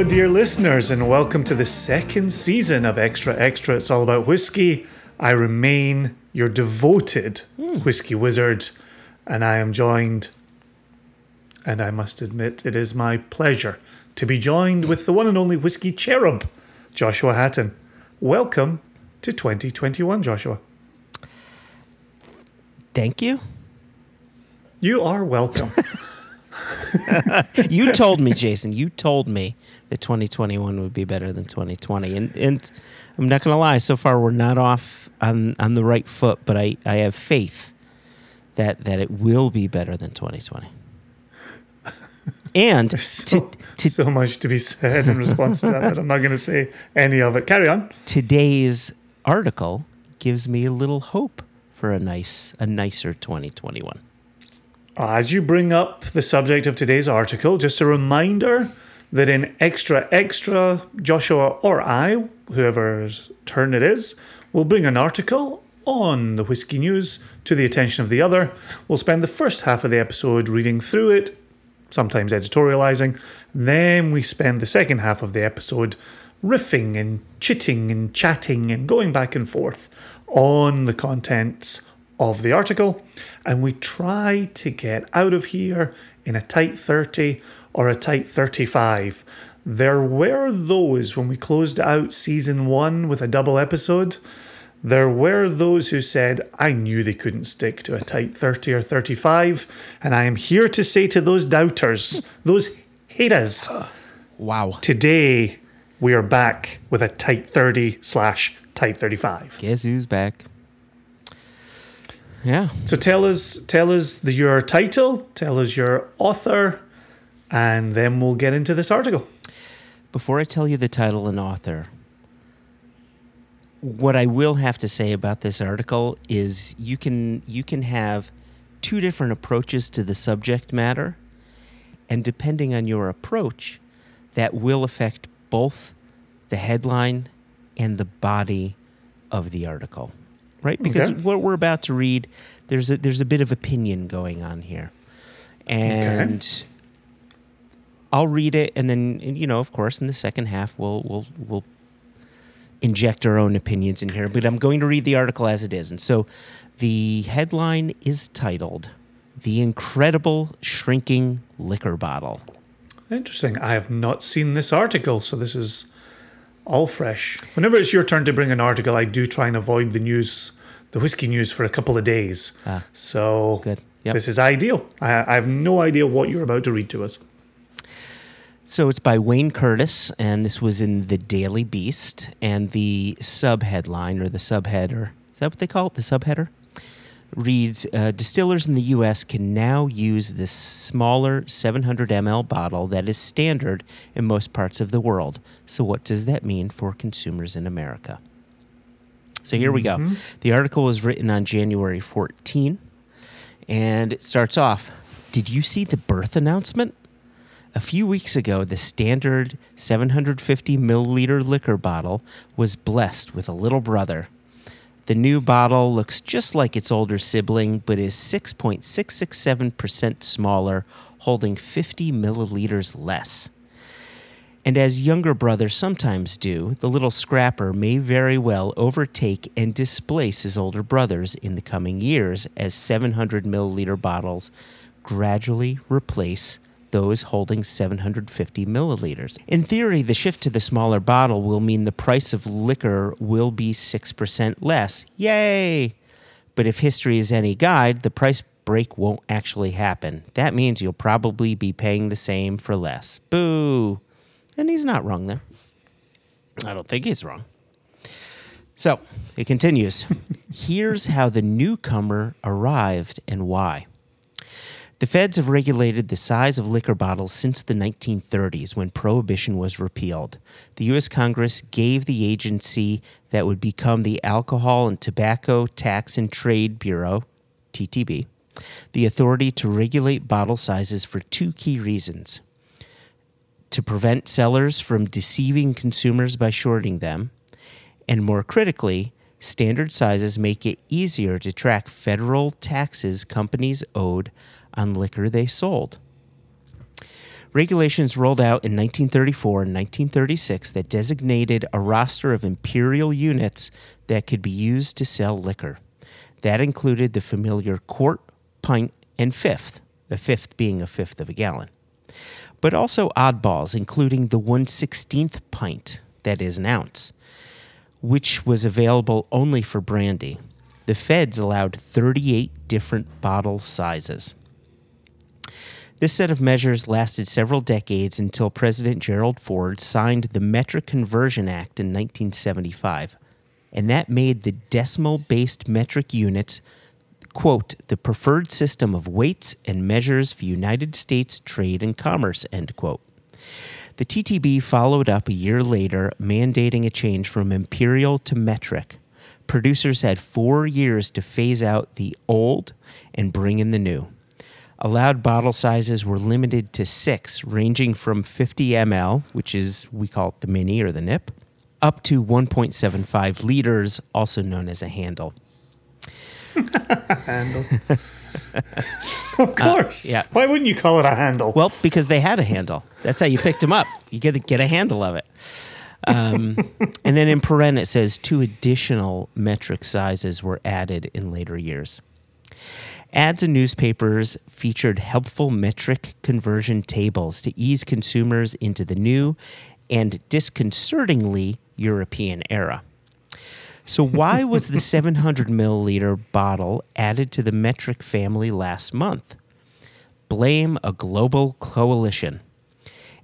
Hello, dear listeners, and welcome to the second season of Extra Extra. It's all about whiskey. I remain your devoted whiskey wizard, and I am joined, and I must admit, it is my pleasure to be joined with the one and only whiskey cherub, Joshua Hatton. Welcome to 2021, Joshua. Thank you. You are welcome. You told me, Jason. You told me that 2021 would be better than 2020, and and I'm not going to lie. So far, we're not off on on the right foot, but I I have faith that that it will be better than 2020. And so, to, to so much to be said in response to that, but I'm not going to say any of it. Carry on. today's article gives me a little hope for a nice a nicer 2021. As you bring up the subject of today's article, just a reminder that in Extra Extra, Joshua or I, whoever's turn it is, will bring an article on the whiskey news to the attention of the other. We'll spend the first half of the episode reading through it, sometimes editorializing. Then we spend the second half of the episode riffing and chitting and chatting and going back and forth on the contents of the article. And we try to get out of here in a tight 30 or a tight 35. There were those when we closed out season one with a double episode. There were those who said, I knew they couldn't stick to a tight 30 or 35. And I am here to say to those doubters, those haters, Wow. today we are back with a tight 30 slash tight 35. Guess who's back? Yeah. So tell us, tell us the, your title, tell us your author, and then we'll get into this article. Before I tell you the title and author, what I will have to say about this article is you can you can have two different approaches to the subject matter, and depending on your approach, that will affect both the headline and the body of the article. Right? Because Okay. what we're about to read, there's a there's a bit of opinion going on here. And I'll read it, and then you know, of course, in the second half, we'll we'll we'll inject our own opinions in here. But I'm going to read the article as it is, and so the headline is titled "The Incredible Shrinking Liquor Bottle." Interesting. I have not seen this article, so this is all fresh. Whenever it's your turn to bring an article, I do try and avoid the news, the whiskey news, for a couple of days. Ah, so good. Yep. this is ideal. I, I have no idea what you're about to read to us. So it's by Wayne Curtis, and this was in the Daily Beast. And the subheadline or the subheader is that what they call it? The subheader reads uh, Distillers in the U.S. can now use this smaller 700 ml bottle that is standard in most parts of the world. So, what does that mean for consumers in America? So, here we go. The article was written on January 14, and it starts off Did you see the birth announcement? A few weeks ago, the standard 750 milliliter liquor bottle was blessed with a little brother. The new bottle looks just like its older sibling, but is 6.667% smaller, holding 50 milliliters less. And as younger brothers sometimes do, the little scrapper may very well overtake and displace his older brothers in the coming years as 700 milliliter bottles gradually replace those holding 750 milliliters. In theory, the shift to the smaller bottle will mean the price of liquor will be 6% less. Yay! But if history is any guide, the price break won't actually happen. That means you'll probably be paying the same for less. Boo! And he's not wrong there. I don't think he's wrong. So it continues. Here's how the newcomer arrived and why. The feds have regulated the size of liquor bottles since the 1930s when prohibition was repealed. The U.S. Congress gave the agency that would become the Alcohol and Tobacco Tax and Trade Bureau, TTB, the authority to regulate bottle sizes for two key reasons to prevent sellers from deceiving consumers by shorting them, and more critically, standard sizes make it easier to track federal taxes companies owed on liquor they sold. Regulations rolled out in 1934 and 1936 that designated a roster of imperial units that could be used to sell liquor. That included the familiar quart, pint, and fifth, the fifth being a fifth of a gallon. But also oddballs, including the 116th pint, that is an ounce, which was available only for brandy. The feds allowed 38 different bottle sizes. This set of measures lasted several decades until President Gerald Ford signed the Metric Conversion Act in 1975. And that made the decimal based metric units, quote, the preferred system of weights and measures for United States trade and commerce, end quote. The TTB followed up a year later, mandating a change from imperial to metric. Producers had four years to phase out the old and bring in the new. Allowed bottle sizes were limited to six, ranging from 50 ml, which is, we call it the mini or the nip, up to 1.75 liters, also known as a handle. handle. of course. yeah. Why wouldn't you call it a handle? Well, because they had a handle. That's how you picked them up. You get to get a handle of it. Um, and then in paren it says two additional metric sizes were added in later years. Ads in newspapers featured helpful metric conversion tables to ease consumers into the new and disconcertingly European era. So, why was the 700 milliliter bottle added to the metric family last month? Blame a global coalition.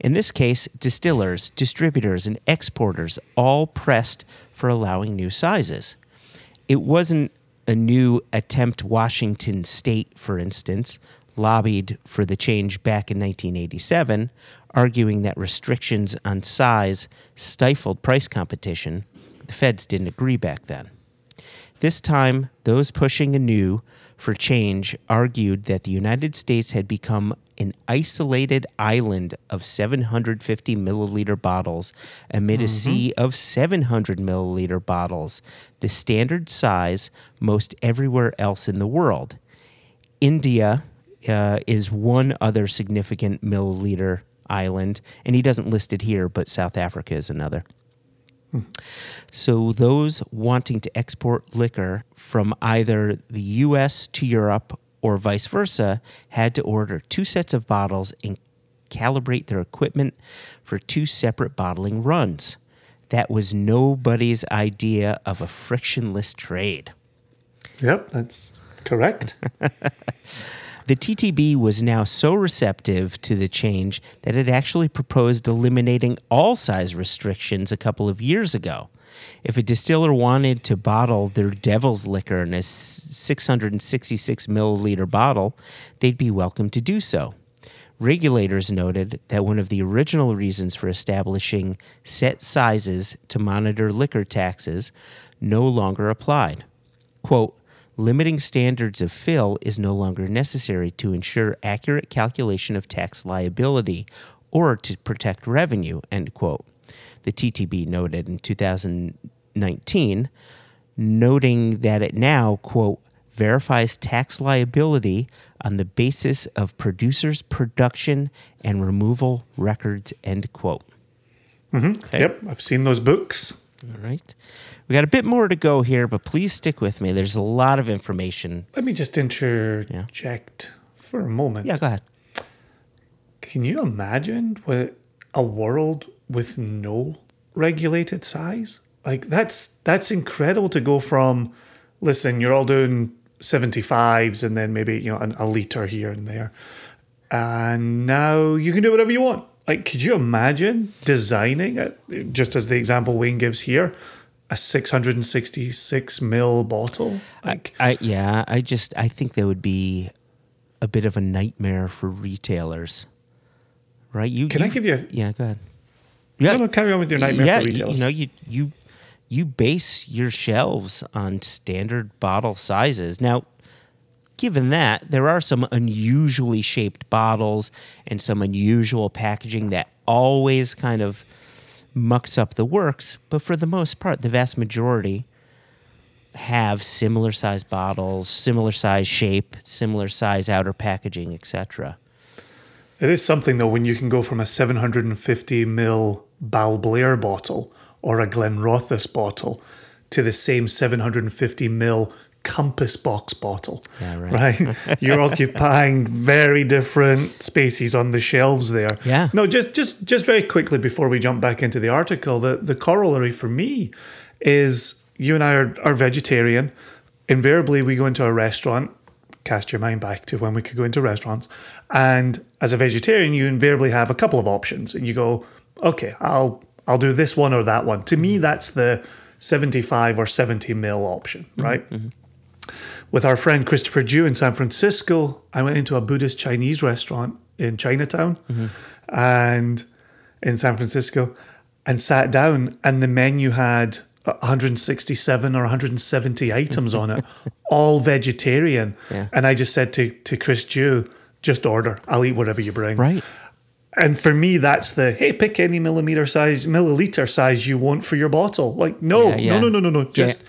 In this case, distillers, distributors, and exporters all pressed for allowing new sizes. It wasn't a new attempt Washington state, for instance, lobbied for the change back in 1987, arguing that restrictions on size stifled price competition. The feds didn't agree back then. This time, those pushing anew for change argued that the United States had become an isolated island of 750 milliliter bottles amid a sea of 700 milliliter bottles, the standard size most everywhere else in the world. India uh, is one other significant milliliter island, and he doesn't list it here, but South Africa is another. So, those wanting to export liquor from either the US to Europe or vice versa had to order two sets of bottles and calibrate their equipment for two separate bottling runs. That was nobody's idea of a frictionless trade. Yep, that's correct. The TTB was now so receptive to the change that it actually proposed eliminating all size restrictions a couple of years ago. If a distiller wanted to bottle their devil's liquor in a 666 milliliter bottle, they'd be welcome to do so. Regulators noted that one of the original reasons for establishing set sizes to monitor liquor taxes no longer applied. Quote, limiting standards of fill is no longer necessary to ensure accurate calculation of tax liability or to protect revenue, end quote. The TTB noted in 2019, noting that it now, quote, verifies tax liability on the basis of producers' production and removal records, end quote. Mm-hmm. Okay. Yep, I've seen those books. All right. We got a bit more to go here, but please stick with me. There's a lot of information. Let me just interject for a moment. Yeah, go ahead. Can you imagine what a world with no regulated size? Like that's that's incredible to go from listen, you're all doing 75s and then maybe, you know, an, a liter here and there. And now you can do whatever you want. Like, could you imagine designing it, just as the example Wayne gives here, a 666 mil bottle? Like, I yeah, I just I think that would be a bit of a nightmare for retailers. Right? You Can I give you- Yeah, go ahead. no, no, carry on with your nightmare yeah, for you- retailers. You know, you you you base your shelves on standard bottle sizes. Now, given that, there are some unusually shaped bottles and some unusual packaging that always kind of mucks up the works, but for the most part, the vast majority have similar size bottles, similar size shape, similar size outer packaging, etc. It is something though when you can go from a 750 ml Balblair bottle or a Glenrothes bottle to the same 750 ml compass box bottle. Yeah, right. right? You're occupying very different spaces on the shelves there. Yeah. No, just just just very quickly before we jump back into the article, the, the corollary for me is you and I are, are vegetarian. Invariably we go into a restaurant, cast your mind back to when we could go into restaurants. And as a vegetarian, you invariably have a couple of options. And you go, okay, I'll I'll do this one or that one. To me, that's the 75 or 70 mil option, mm-hmm. right? Mm-hmm. With our friend Christopher Jew in San Francisco, I went into a Buddhist Chinese restaurant in Chinatown and in San Francisco and sat down, and the menu had 167 or 170 items on it, all vegetarian. Yeah. And I just said to, to Chris Jew, just order. I'll eat whatever you bring. Right. And for me, that's the hey, pick any millimeter size, milliliter size you want for your bottle. Like, no, Yeah, yeah. no, no, no, no, no. Just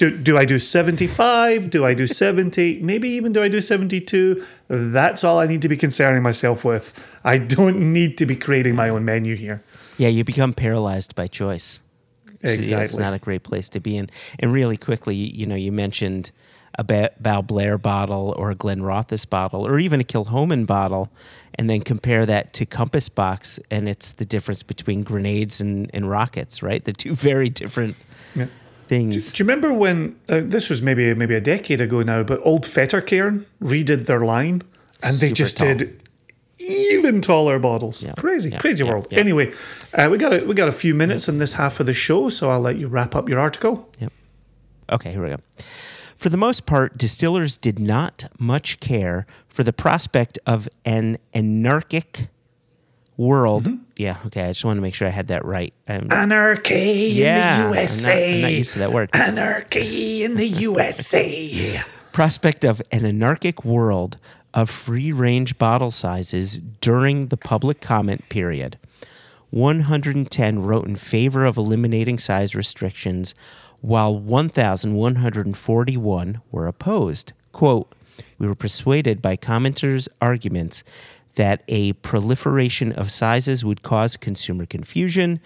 do, do I do 75? Do I do 70? Maybe even do I do 72? That's all I need to be concerning myself with. I don't need to be creating my own menu here. Yeah, you become paralyzed by choice. Exactly. It's not a great place to be in. And really quickly, you know, you mentioned a ba- Balblair bottle or a Glenn Glenrothes bottle or even a Kilchoman bottle, and then compare that to Compass Box, and it's the difference between grenades and, and rockets, right? The two very different Yeah. Things. Do you remember when uh, this was maybe maybe a decade ago now? But Old Fettercairn redid their line, and they Super just tall. did even taller bottles. Crazy, crazy world. Anyway, uh, we got a, we got a few minutes in this half of the show, so I'll let you wrap up your article. Yep. Okay, here we go. For the most part, distillers did not much care for the prospect of an anarchic world. Yeah, okay, I just want to make sure I had that right. Um, Anarchy Yeah, I'm in the not- USA. I'm not used to that word. Anarchy in the USA. prospect of an anarchic world of free range bottle sizes during the public comment period. 110 wrote in favor of eliminating size restrictions, while 1,141 were opposed. Quote, we were persuaded by commenters' arguments that a proliferation of sizes would cause consumer confusion,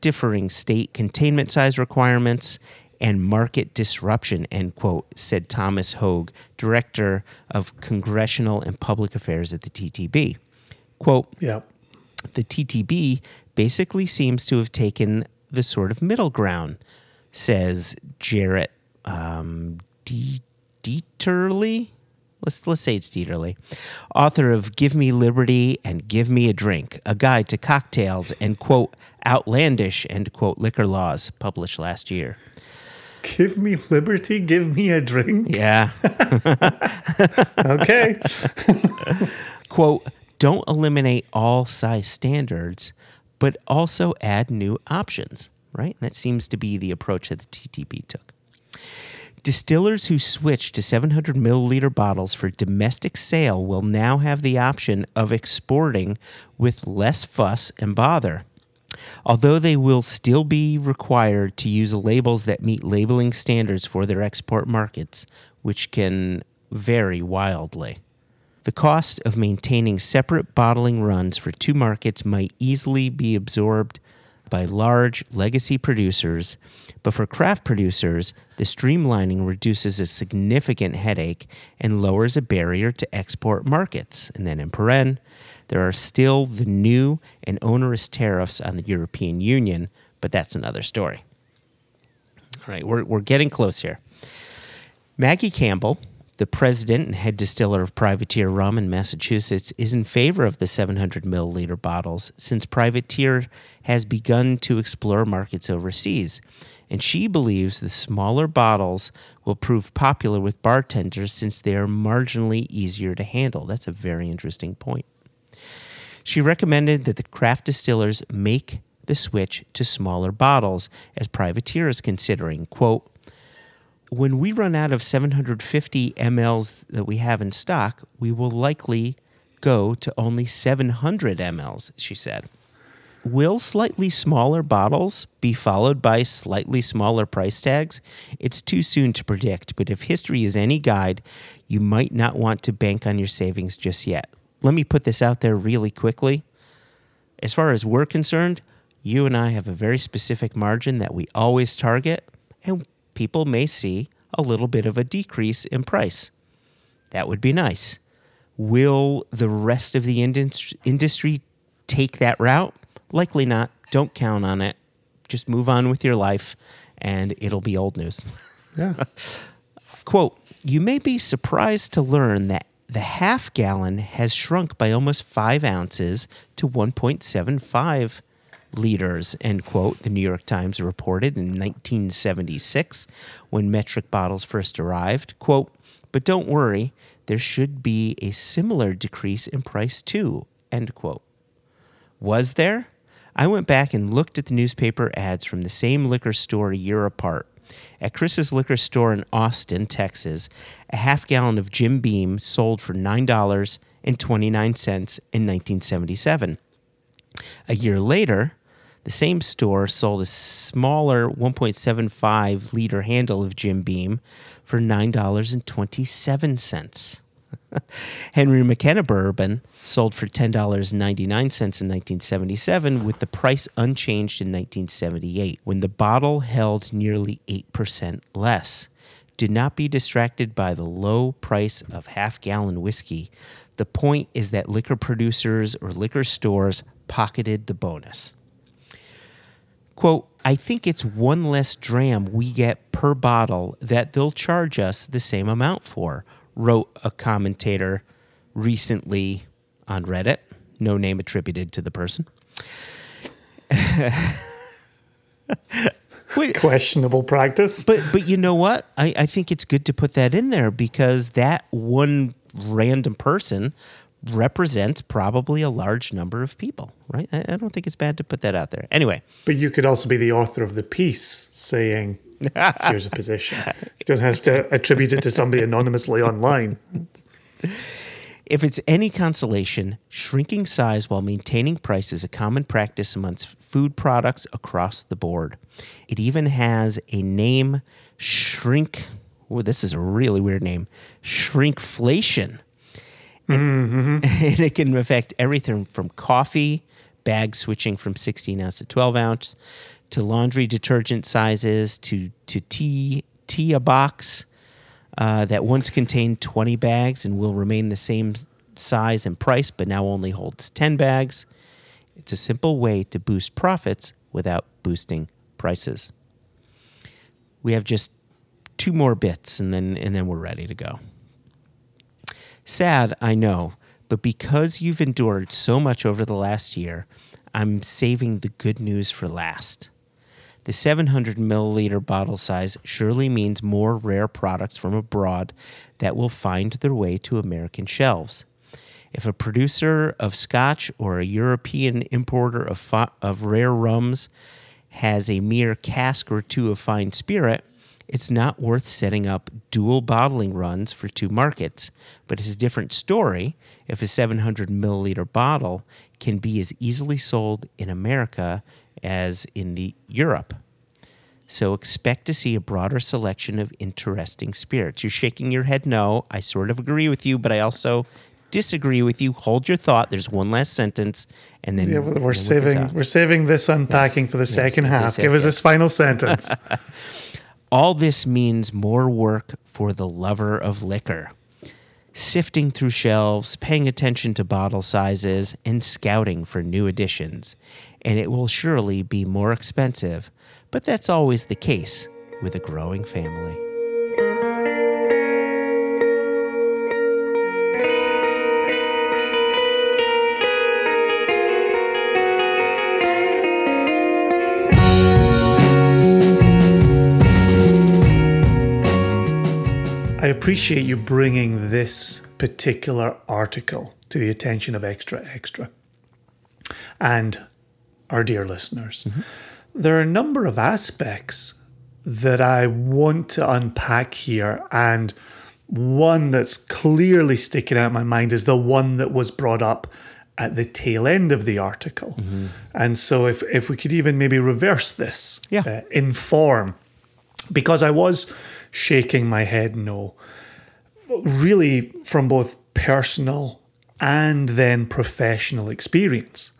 differing state containment size requirements, and market disruption, end quote, said Thomas Hogue, director of congressional and public affairs at the TTB. Quote, Yeah. the TTB basically seems to have taken the sort of middle ground, says Jarrett um, D- Dieterle. Let's let's say it's Dieterle, author of "Give Me Liberty and Give Me a Drink: A Guide to Cocktails and quote outlandish end quote liquor laws," published last year. Give me liberty, give me a drink. Yeah. Okay. quote, don't eliminate all size standards, but also add new options, right? And that seems to be the approach that the TTB took. Distillers who switch to 700 milliliter bottles for domestic sale will now have the option of exporting with less fuss and bother. Although they will still be required to use labels that meet labeling standards for their export markets, which can vary wildly. The cost of maintaining separate bottling runs for two markets might easily be absorbed by large legacy producers, but for craft producers, the streamlining reduces a significant headache and lowers a barrier to export markets. And then in paren, there are still the new and onerous tariffs on the European Union, but that's another story. All right, we're, we're getting close here. Maggie Campbell, the president and head distiller of Privateer Rum in Massachusetts, is in favor of the 700 milliliter bottles since Privateer has begun to explore markets overseas. And she believes the smaller bottles will prove popular with bartenders since they are marginally easier to handle. That's a very interesting point. She recommended that the craft distillers make the switch to smaller bottles, as Privateer is considering, quote, when we run out of 750 mLs that we have in stock, we will likely go to only 700 mLs, she said. Will slightly smaller bottles be followed by slightly smaller price tags? It's too soon to predict, but if history is any guide, you might not want to bank on your savings just yet. let me put this out there really quickly. As far as we're concerned, you and I have a very specific margin that we always target, and people may see a little bit of a decrease in price. That would be nice. Will the rest of the indus- industry take that route? Likely not. Don't count on it. Just move on with your life, and it'll be old news. Yeah. Quote, you may be surprised to learn that the half gallon has shrunk by almost five ounces to 1.75 liters, end quote, the New York Times reported in 1976 when metric bottles first arrived. Quote, but don't worry, there should be a similar decrease in price too, end quote. Was there? I went back and looked at the newspaper ads from the same liquor store a year apart. At Chris's liquor store in Austin, Texas, a half gallon of Jim Beam sold for $9.29 in 1977. A year later, the same store sold a smaller 1.75 liter handle of Jim Beam for $9.27. Henry McKenna bourbon sold for $10.99 in 1977, with the price unchanged in 1978, when the bottle held nearly 8% less. Do not be distracted by the low price of half gallon whiskey. The point is that liquor producers or liquor stores pocketed the bonus. Quote, I think it's one less dram we get per bottle that they'll charge us the same amount for, wrote a commentator recently on Reddit. No name attributed to the person. Questionable practice. but but you know what? I, I think it's good to put that in there because that one random person represents probably a large number of people, right? I, I don't think it's bad to put that out there. Anyway, But you could also be the author of the piece saying, here's a position. You don't have to attribute it to somebody anonymously online. If it's any consolation, shrinking size while maintaining price is a common practice amongst food products across the board. It even has a name, shrink. Oh, this is a really weird name, shrinkflation. And, and it can affect everything from coffee, bag switching from 16 ounce to 12 ounce, to laundry detergent sizes, to to tea tea a box uh, that once contained 20 bags and will remain the same size and price, but now only holds 10 bags. It's a simple way to boost profits without boosting prices. We have just two more bits and then and then we're ready to go. Sad, I know, but because you've endured so much over the last year, I'm saving the good news for last. The 700 milliliter bottle size surely means more rare products from abroad that will find their way to American shelves. If a producer of scotch or a European importer of, fi- of rare rums has a mere cask or two of fine spirit, it's not worth setting up dual bottling runs for two markets. But it's a different story if a 700 milliliter bottle can be as easily sold in America as in the Europe. So expect to see a broader selection of interesting spirits. You're shaking your head no. I sort of agree with you, but I also disagree with you. Hold your thought. There's one last sentence, and then Yeah, we're saving we're saving this unpacking for the second yes, half. yes, Give yes, us this final sentence. All this means more work for the lover of liquor. Sifting through shelves, paying attention to bottle sizes, and scouting for new additions. And it will surely be more expensive, but that's always the case with a growing family. I appreciate you bringing this particular article to the attention of Extra Extra and our dear listeners. There are a number of aspects that I want to unpack here, and one that's clearly sticking out in my mind is the one that was brought up at the tail end of the article. And so, if, if we could even maybe reverse this Yeah. uh, in form, because I was shaking my head no, really from both personal and then professional experience.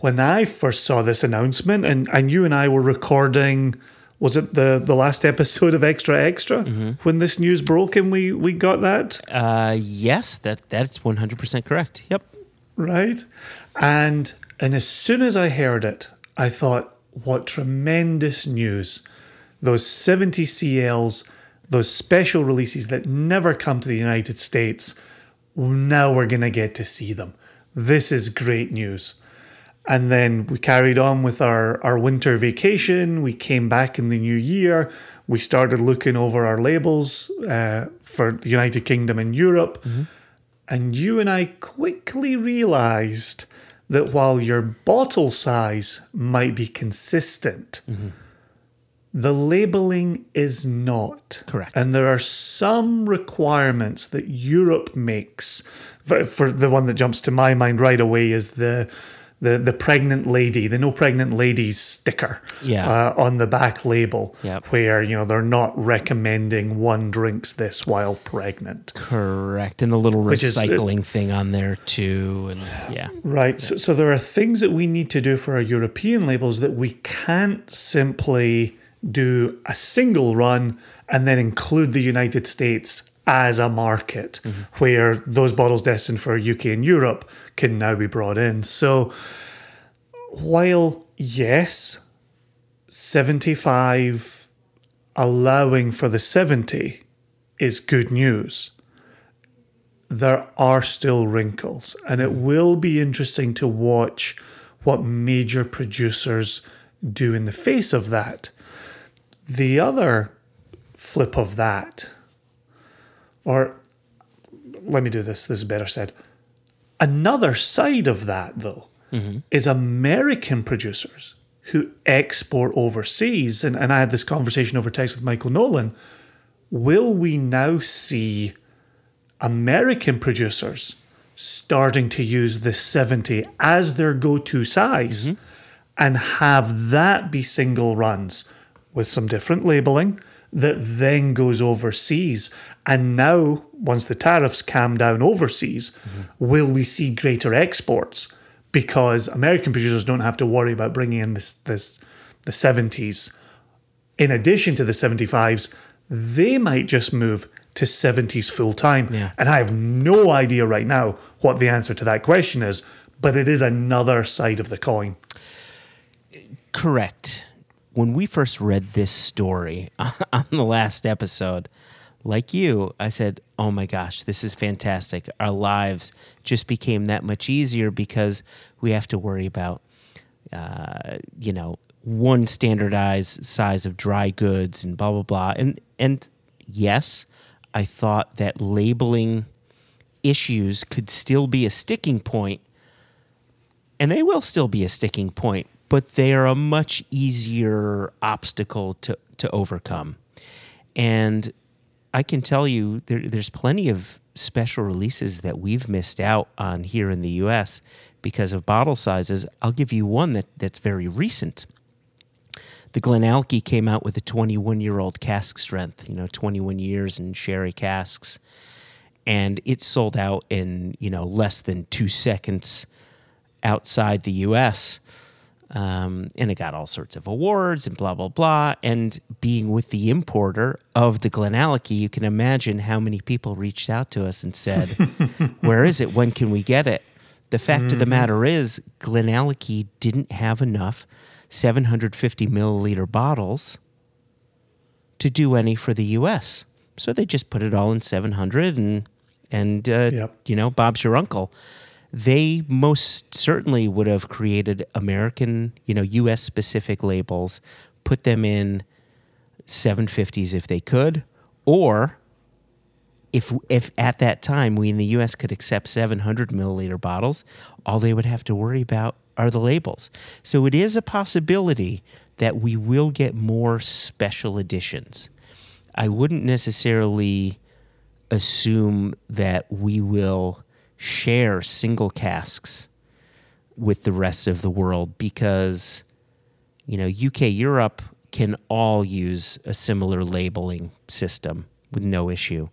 When I first saw this announcement, and, and you and I were recording, was it the, the last episode of Extra Extra when this news broke and we, we got that? Uh, yes, that that's 100% correct. Yep. right? And and as soon as I heard it, I thought, what tremendous news! Those 70 CLs, those special releases that never come to the United States, now we're gonna get to see them. This is great news. And then we carried on with our, our winter vacation. We came back in the new year. We started looking over our labels uh, for the United Kingdom and Europe. And you and I quickly realized that while your bottle size might be consistent, the labeling is not. Correct. And there are some requirements that Europe makes. For, for the one that jumps to my mind right away is the the, the pregnant lady, the no pregnant ladies sticker Yeah. uh, on the back label, Yep. where you know they're not recommending one drinks this while pregnant. Correct. And the little is- recycling thing on there too. And yeah. Right. So, so there are things that we need to do for our European labels that we can't simply do a single run and then include the United States as a market mm-hmm. where those bottles destined for UK and Europe can now be brought in. So while, yes, 75 allowing for the 70 is good news there are still wrinkles, and it mm-hmm. will be interesting to watch what major producers do in the face of that. The other flip of that, or let me do this, this is better said. Another side of that, though, mm-hmm. is American producers who export overseas. And, and I had this conversation over text with Michael Nolan. Will we now see American producers starting to use the 70 as their go to size mm-hmm. and have that be single runs with some different labeling that then goes overseas. And now, once the tariffs calm down overseas, mm-hmm. will we see greater exports? Because American producers don't have to worry about bringing in this, this the 70s in addition to the 75s, they might just move to 70s full time. Yeah. And I have no idea right now what the answer to that question is, but it is another side of the coin. Correct. When we first read this story on the last episode, like you, I said, Oh my gosh, this is fantastic. Our lives just became that much easier because we have to worry about, uh, you know, one standardized size of dry goods and blah, blah, blah. And, and yes, I thought that labeling issues could still be a sticking point and they will still be a sticking point, but they are a much easier obstacle to, to overcome. And I can tell you there, there's plenty of special releases that we've missed out on here in the US because of bottle sizes. I'll give you one that, that's very recent. The Glenallachie came out with a 21 year old cask strength, you know, 21 years in sherry casks. And it sold out in, you know, less than two seconds outside the US. Um, and it got all sorts of awards and blah, blah, blah. And being with the importer of the Glenallachie, you can imagine how many people reached out to us and said, Where is it? When can we get it? The fact of the matter is, Glenallachie didn't have enough 750 milliliter bottles to do any for the US. So they just put it all in 700 and, and uh, Yep. you know, Bob's your uncle they most certainly would have created American, you know, US specific labels, put them in 750s if they could, or if if at that time we in the US could accept 700 milliliter bottles, all they would have to worry about are the labels. So it is a possibility that we will get more special editions. I wouldn't necessarily assume that we will share single casks with the rest of the world because you know UK Europe can all use a similar labeling system with no issue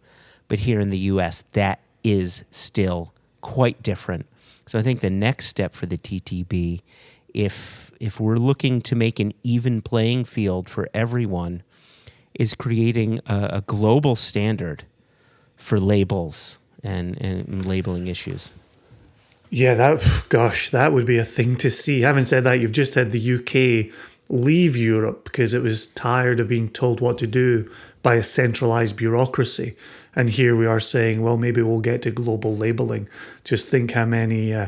but here in the US that is still quite different. So I think the next step for the TTB, if if we're looking to make an even playing field for everyone, is creating a, a global standard for labels and, and labeling issues. Yeah, that gosh, that would be a thing to see. Having said that, you've just had the UK leave Europe because it was tired of being told what to do by a centralized bureaucracy. And here we are saying, well, maybe we'll get to global labeling. Just think how many, uh,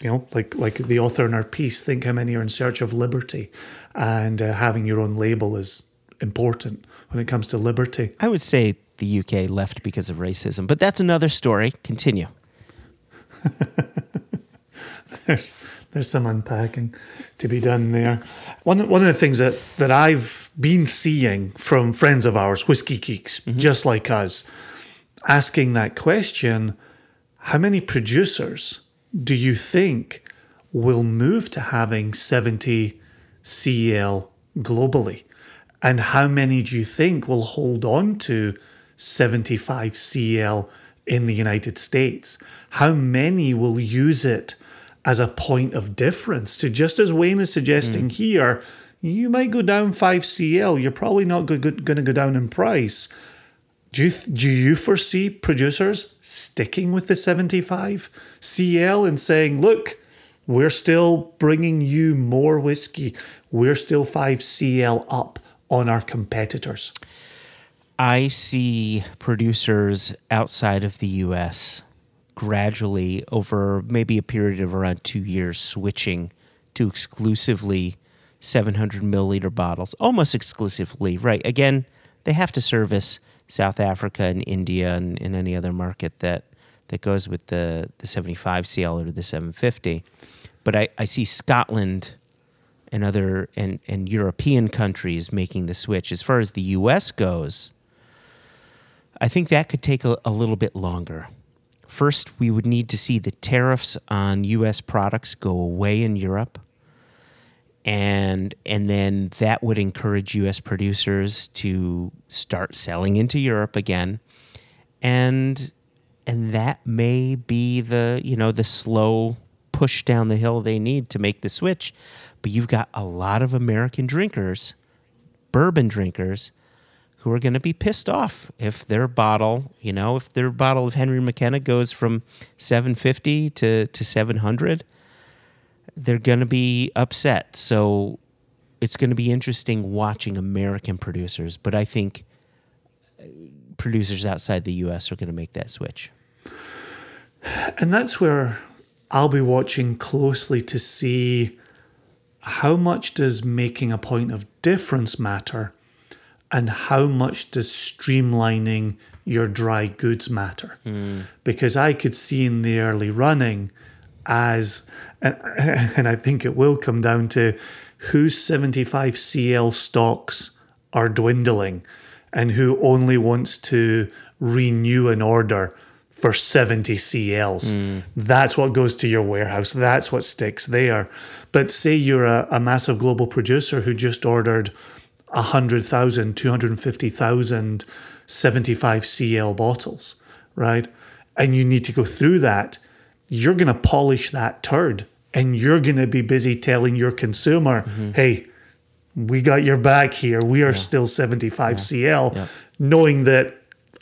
you know, like like the author in our piece, think how many are in search of liberty, and uh, having your own label is important when it comes to liberty. I would say the UK left because of racism, but that's another story. Continue. there's there's some unpacking to be done there. One one of the things that that I've been seeing from friends of ours, whiskey geeks, mm-hmm. just like us, asking that question: How many producers do you think will move to having 70 CL globally? And how many do you think will hold on to 75 CL in the United States? How many will use it as a point of difference to just as Wayne is suggesting mm. here? You might go down 5 CL. You're probably not going to go down in price. Do you, do you foresee producers sticking with the 75 CL and saying, look, we're still bringing you more whiskey. We're still 5 CL up on our competitors? I see producers outside of the US gradually, over maybe a period of around two years, switching to exclusively 700 milliliter bottles, almost exclusively, right? Again, they have to service South Africa and India and, and any other market that, that goes with the, the 75 CL or the 750. But I, I see Scotland and other and, and European countries making the switch. As far as the US goes, I think that could take a, a little bit longer. First, we would need to see the tariffs on US products go away in Europe. And and then that would encourage US producers to start selling into Europe again. And and that may be the, you know, the slow push down the hill they need to make the switch. But you've got a lot of American drinkers, bourbon drinkers, who are going to be pissed off if their bottle, you know, if their bottle of Henry McKenna goes from 750 to, to 700, they're going to be upset. So it's going to be interesting watching American producers, but I think uh, producers outside the US are going to make that switch. And that's where I'll be watching closely to see how much does making a point of difference matter and how much does streamlining your dry goods matter? Mm. Because I could see in the early running as, and, and I think it will come down to whose 75 CL stocks are dwindling and who only wants to renew an order for 70 CLs. Mm. That's what goes to your warehouse. That's what sticks there. But say you're a, a massive global producer who just ordered 100,000, 250,000 75 CL bottles, right? And you need to go through that. You're going to polish that turd and you're going to be busy telling your consumer, mm-hmm. hey, we got your back here. We are yeah. still 75 yeah. CL, yeah. knowing that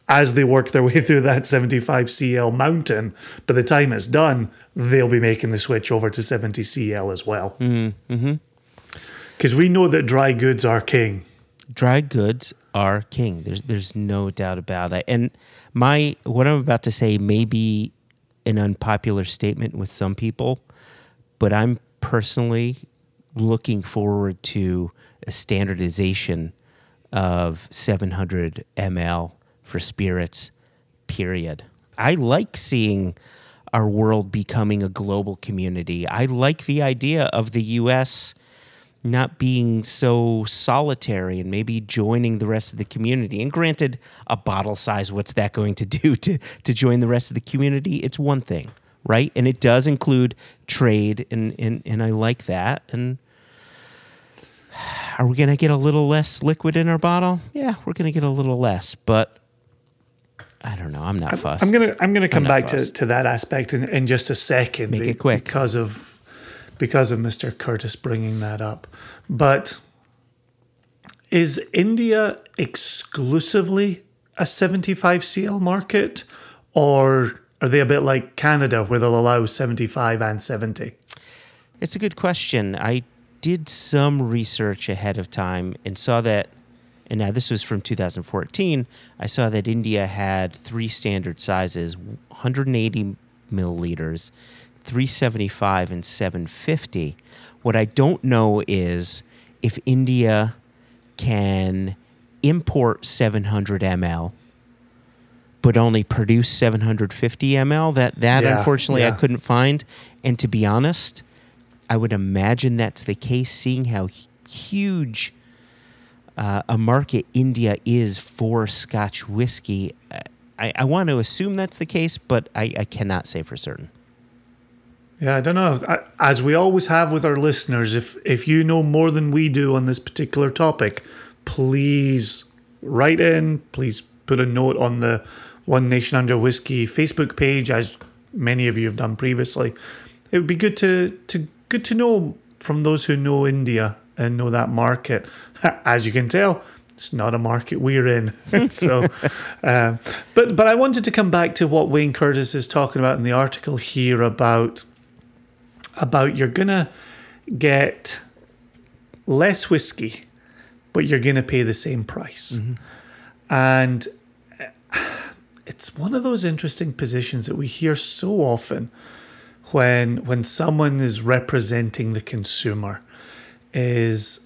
as they work their way through that 75 CL mountain, by the time it's done, they'll be making the switch over to 70 CL as well. Because mm-hmm. Mm-hmm. we know that dry goods are king. Dry goods are king. There's there's no doubt about it. And my what I'm about to say may be an unpopular statement with some people, but I'm personally looking forward to a standardization of 700 ml for spirits, period. I like seeing our world becoming a global community. I like the idea of the US not being so solitary and maybe joining the rest of the community. And granted, a bottle size, what's that going to do to, to join the rest of the community? It's one thing, right? And it does include trade, and, and, and I like that. And are we going to get a little less liquid in our bottle? Yeah, we're going to get a little less, but I don't know. I'm not fussed. I'm gonna I'm gonna come not back to, to that aspect in, in just a second. Make be- it quick. because of because of Mr. Curtis bringing that up. But is India exclusively a 75 CL market, or are they a bit like Canada where they'll allow 75 and 70? It's a good question. I did some research ahead of time and saw that, and now this was from 2014. I saw that India had three standard sizes 180 milliliters, 375, and 750. What I don't know is if India can import 700 ml but only produce 750 ml that that Yeah, unfortunately I couldn't find and to be honest I would imagine that's the case, seeing how huge uh, a market India is for Scotch whiskey. I, I want to assume that's the case, but I, I cannot say for certain. Yeah, I don't know. As we always have with our listeners, if if you know more than we do on this particular topic, please write in. Please put a note on the One Nation Under Whiskey Facebook page, as many of you have done previously. It would be good to to good to know from those who know India and know that market. As you can tell, it's not a market we're in. so, uh, but but I wanted to come back to what Wayne Curtis is talking about in the article here about about you're gonna get less whiskey, but you're gonna pay the same price, mm-hmm. and uh, it's one of those interesting positions that we hear so often when when someone is representing the consumer is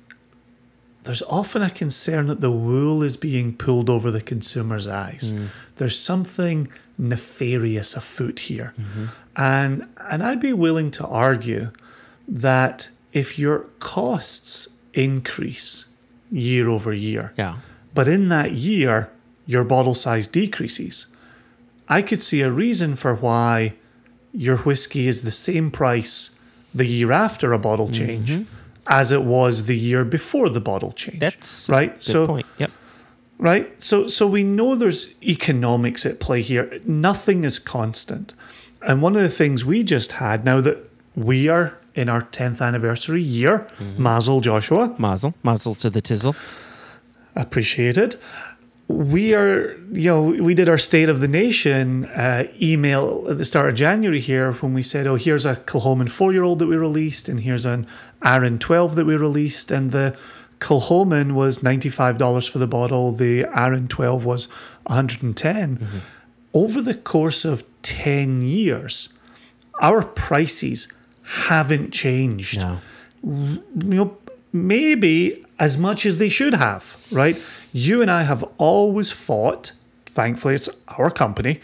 there's often a concern that the wool is being pulled over the consumer's eyes. Mm. There's something nefarious afoot here. Mm-hmm. And and I'd be willing to argue that if your costs increase year over year, Yeah. but in that year your bottle size decreases, I could see a reason for why your whiskey is the same price the year after a bottle mm-hmm. change as it was the year before the bottle change. That's right. Good so point. Yep. right. So so we know there's economics at play here. Nothing is constant. And one of the things we just had now that we are in our 10th anniversary year, mm-hmm. Mazel Joshua, Mazel. Mazel to the tizzle. appreciated. We are, you know, we did our State of the Nation uh, email at the start of January here when we said, oh, here's a Kilchoman four year old that we released, and here's an Arran 12 that we released. And the Kilchoman was $95 for the bottle, the Arran 12 was 110 Over the course of 10 years, our prices haven't changed No. you know, maybe as much as they should have, right? You and I have always fought, thankfully, it's our company,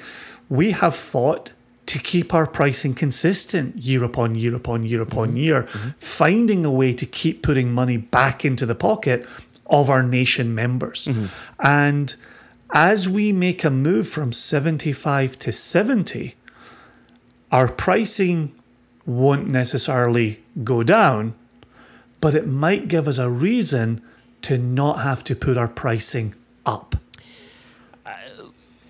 we have fought to keep our pricing consistent year upon year upon year mm-hmm. upon year, mm-hmm. finding a way to keep putting money back into the pocket of our nation members. Mm-hmm. And as we make a move from 75 to 70, our pricing won't necessarily go down, but it might give us a reason to not have to put our pricing up. Uh,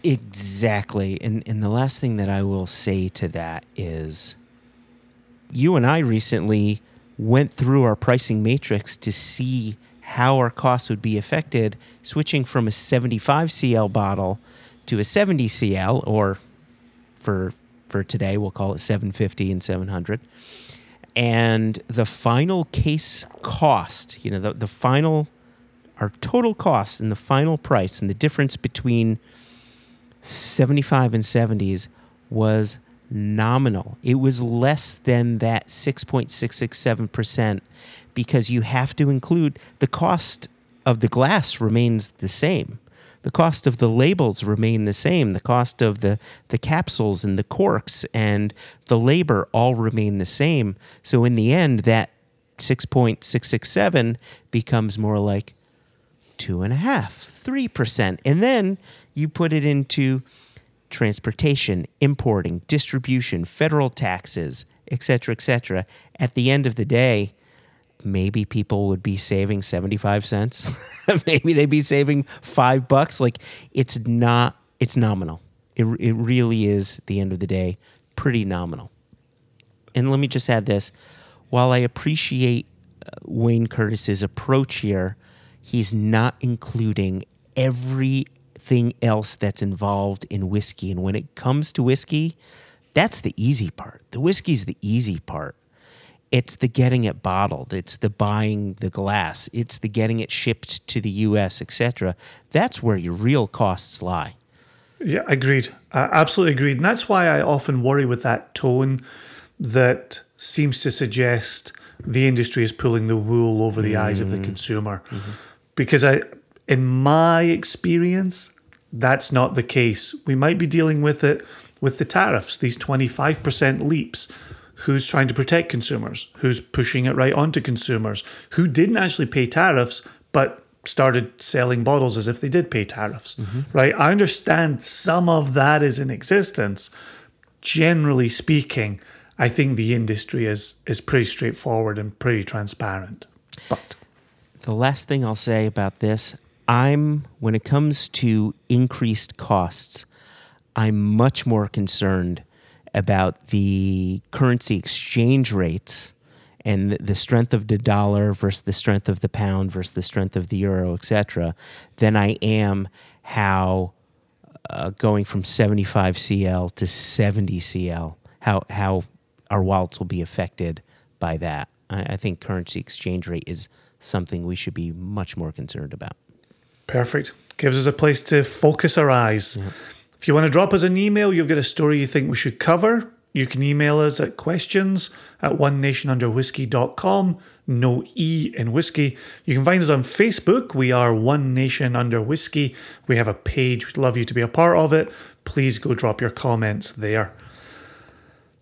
exactly. And and the last thing that I will say to that is you and I recently went through our pricing matrix to see how our costs would be affected switching from a 75 CL bottle to a 70 CL or for for today we'll call it 750 and 700 and the final case cost you know the, the final our total cost and the final price and the difference between 75 and 70s was nominal. It was less than that 6.667% because you have to include the cost of the glass remains the same. The cost of the labels remain the same. The cost of the, the capsules and the corks and the labor all remain the same. So in the end, that 6.667 becomes more like two and a half, three percent, and then you put it into transportation, importing, distribution, federal taxes, et cetera, et cetera. At the end of the day, maybe people would be saving 75 cents. maybe they'd be saving five bucks. Like it's not, it's nominal. It, it really is, the end of the day, pretty nominal. And let me just add this while I appreciate uh, Wayne Curtis's approach here, he's not including everything else that's involved in whiskey. And when it comes to whiskey, that's the easy part. The whiskey's the easy part. It's the getting it bottled. It's the buying the glass. It's the getting it shipped to the U.S., etc. That's where your real costs lie. Yeah, agreed. Uh, absolutely agreed. And that's why I often worry with that tone that seems to suggest the industry is pulling the wool over the eyes of the consumer. Because I, in my experience, that's not the case. We might be dealing with it with the tariffs, these 25% leaps. Who's trying to protect consumers? Who's pushing it right onto consumers? Who didn't actually pay tariffs, but started selling bottles as if they did pay tariffs, mm-hmm. right? I understand some of that is in existence. Generally speaking, I think the industry is is pretty straightforward and pretty transparent. But The last thing I'll say about this, I'm when it comes to increased costs, I'm much more concerned about the currency exchange rates and the- strength of the dollar versus the strength of the pound versus the strength of the euro, etc., than I am how uh, going from 75 CL to 70 CL, how how our wallets will be affected by that. I, I think currency exchange rate is something we should be much more concerned about. perfect. Gives us a place to focus our eyes. If you want to drop us an email, you've got a story you think we should cover, you can email us at questions at onenationunderwhiskey.com. No E in whiskey. You can find us on Facebook. We are One Nation Under Whiskey. We have a page. We'd love you to be a part of it. Please go drop your comments there.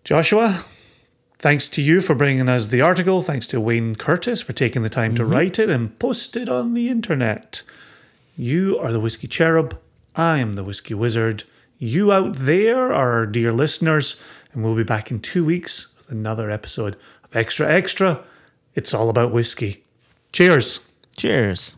Joshua, thanks to you for bringing us the article. Thanks to Wayne Curtis for taking the time to mm-hmm. write it and post it on the internet. You are the Whiskey Cherub. I am the Whiskey Wizard. You out there are our dear listeners, and we'll be back in two weeks with another episode of Extra Extra. It's all about whiskey. Cheers. Cheers.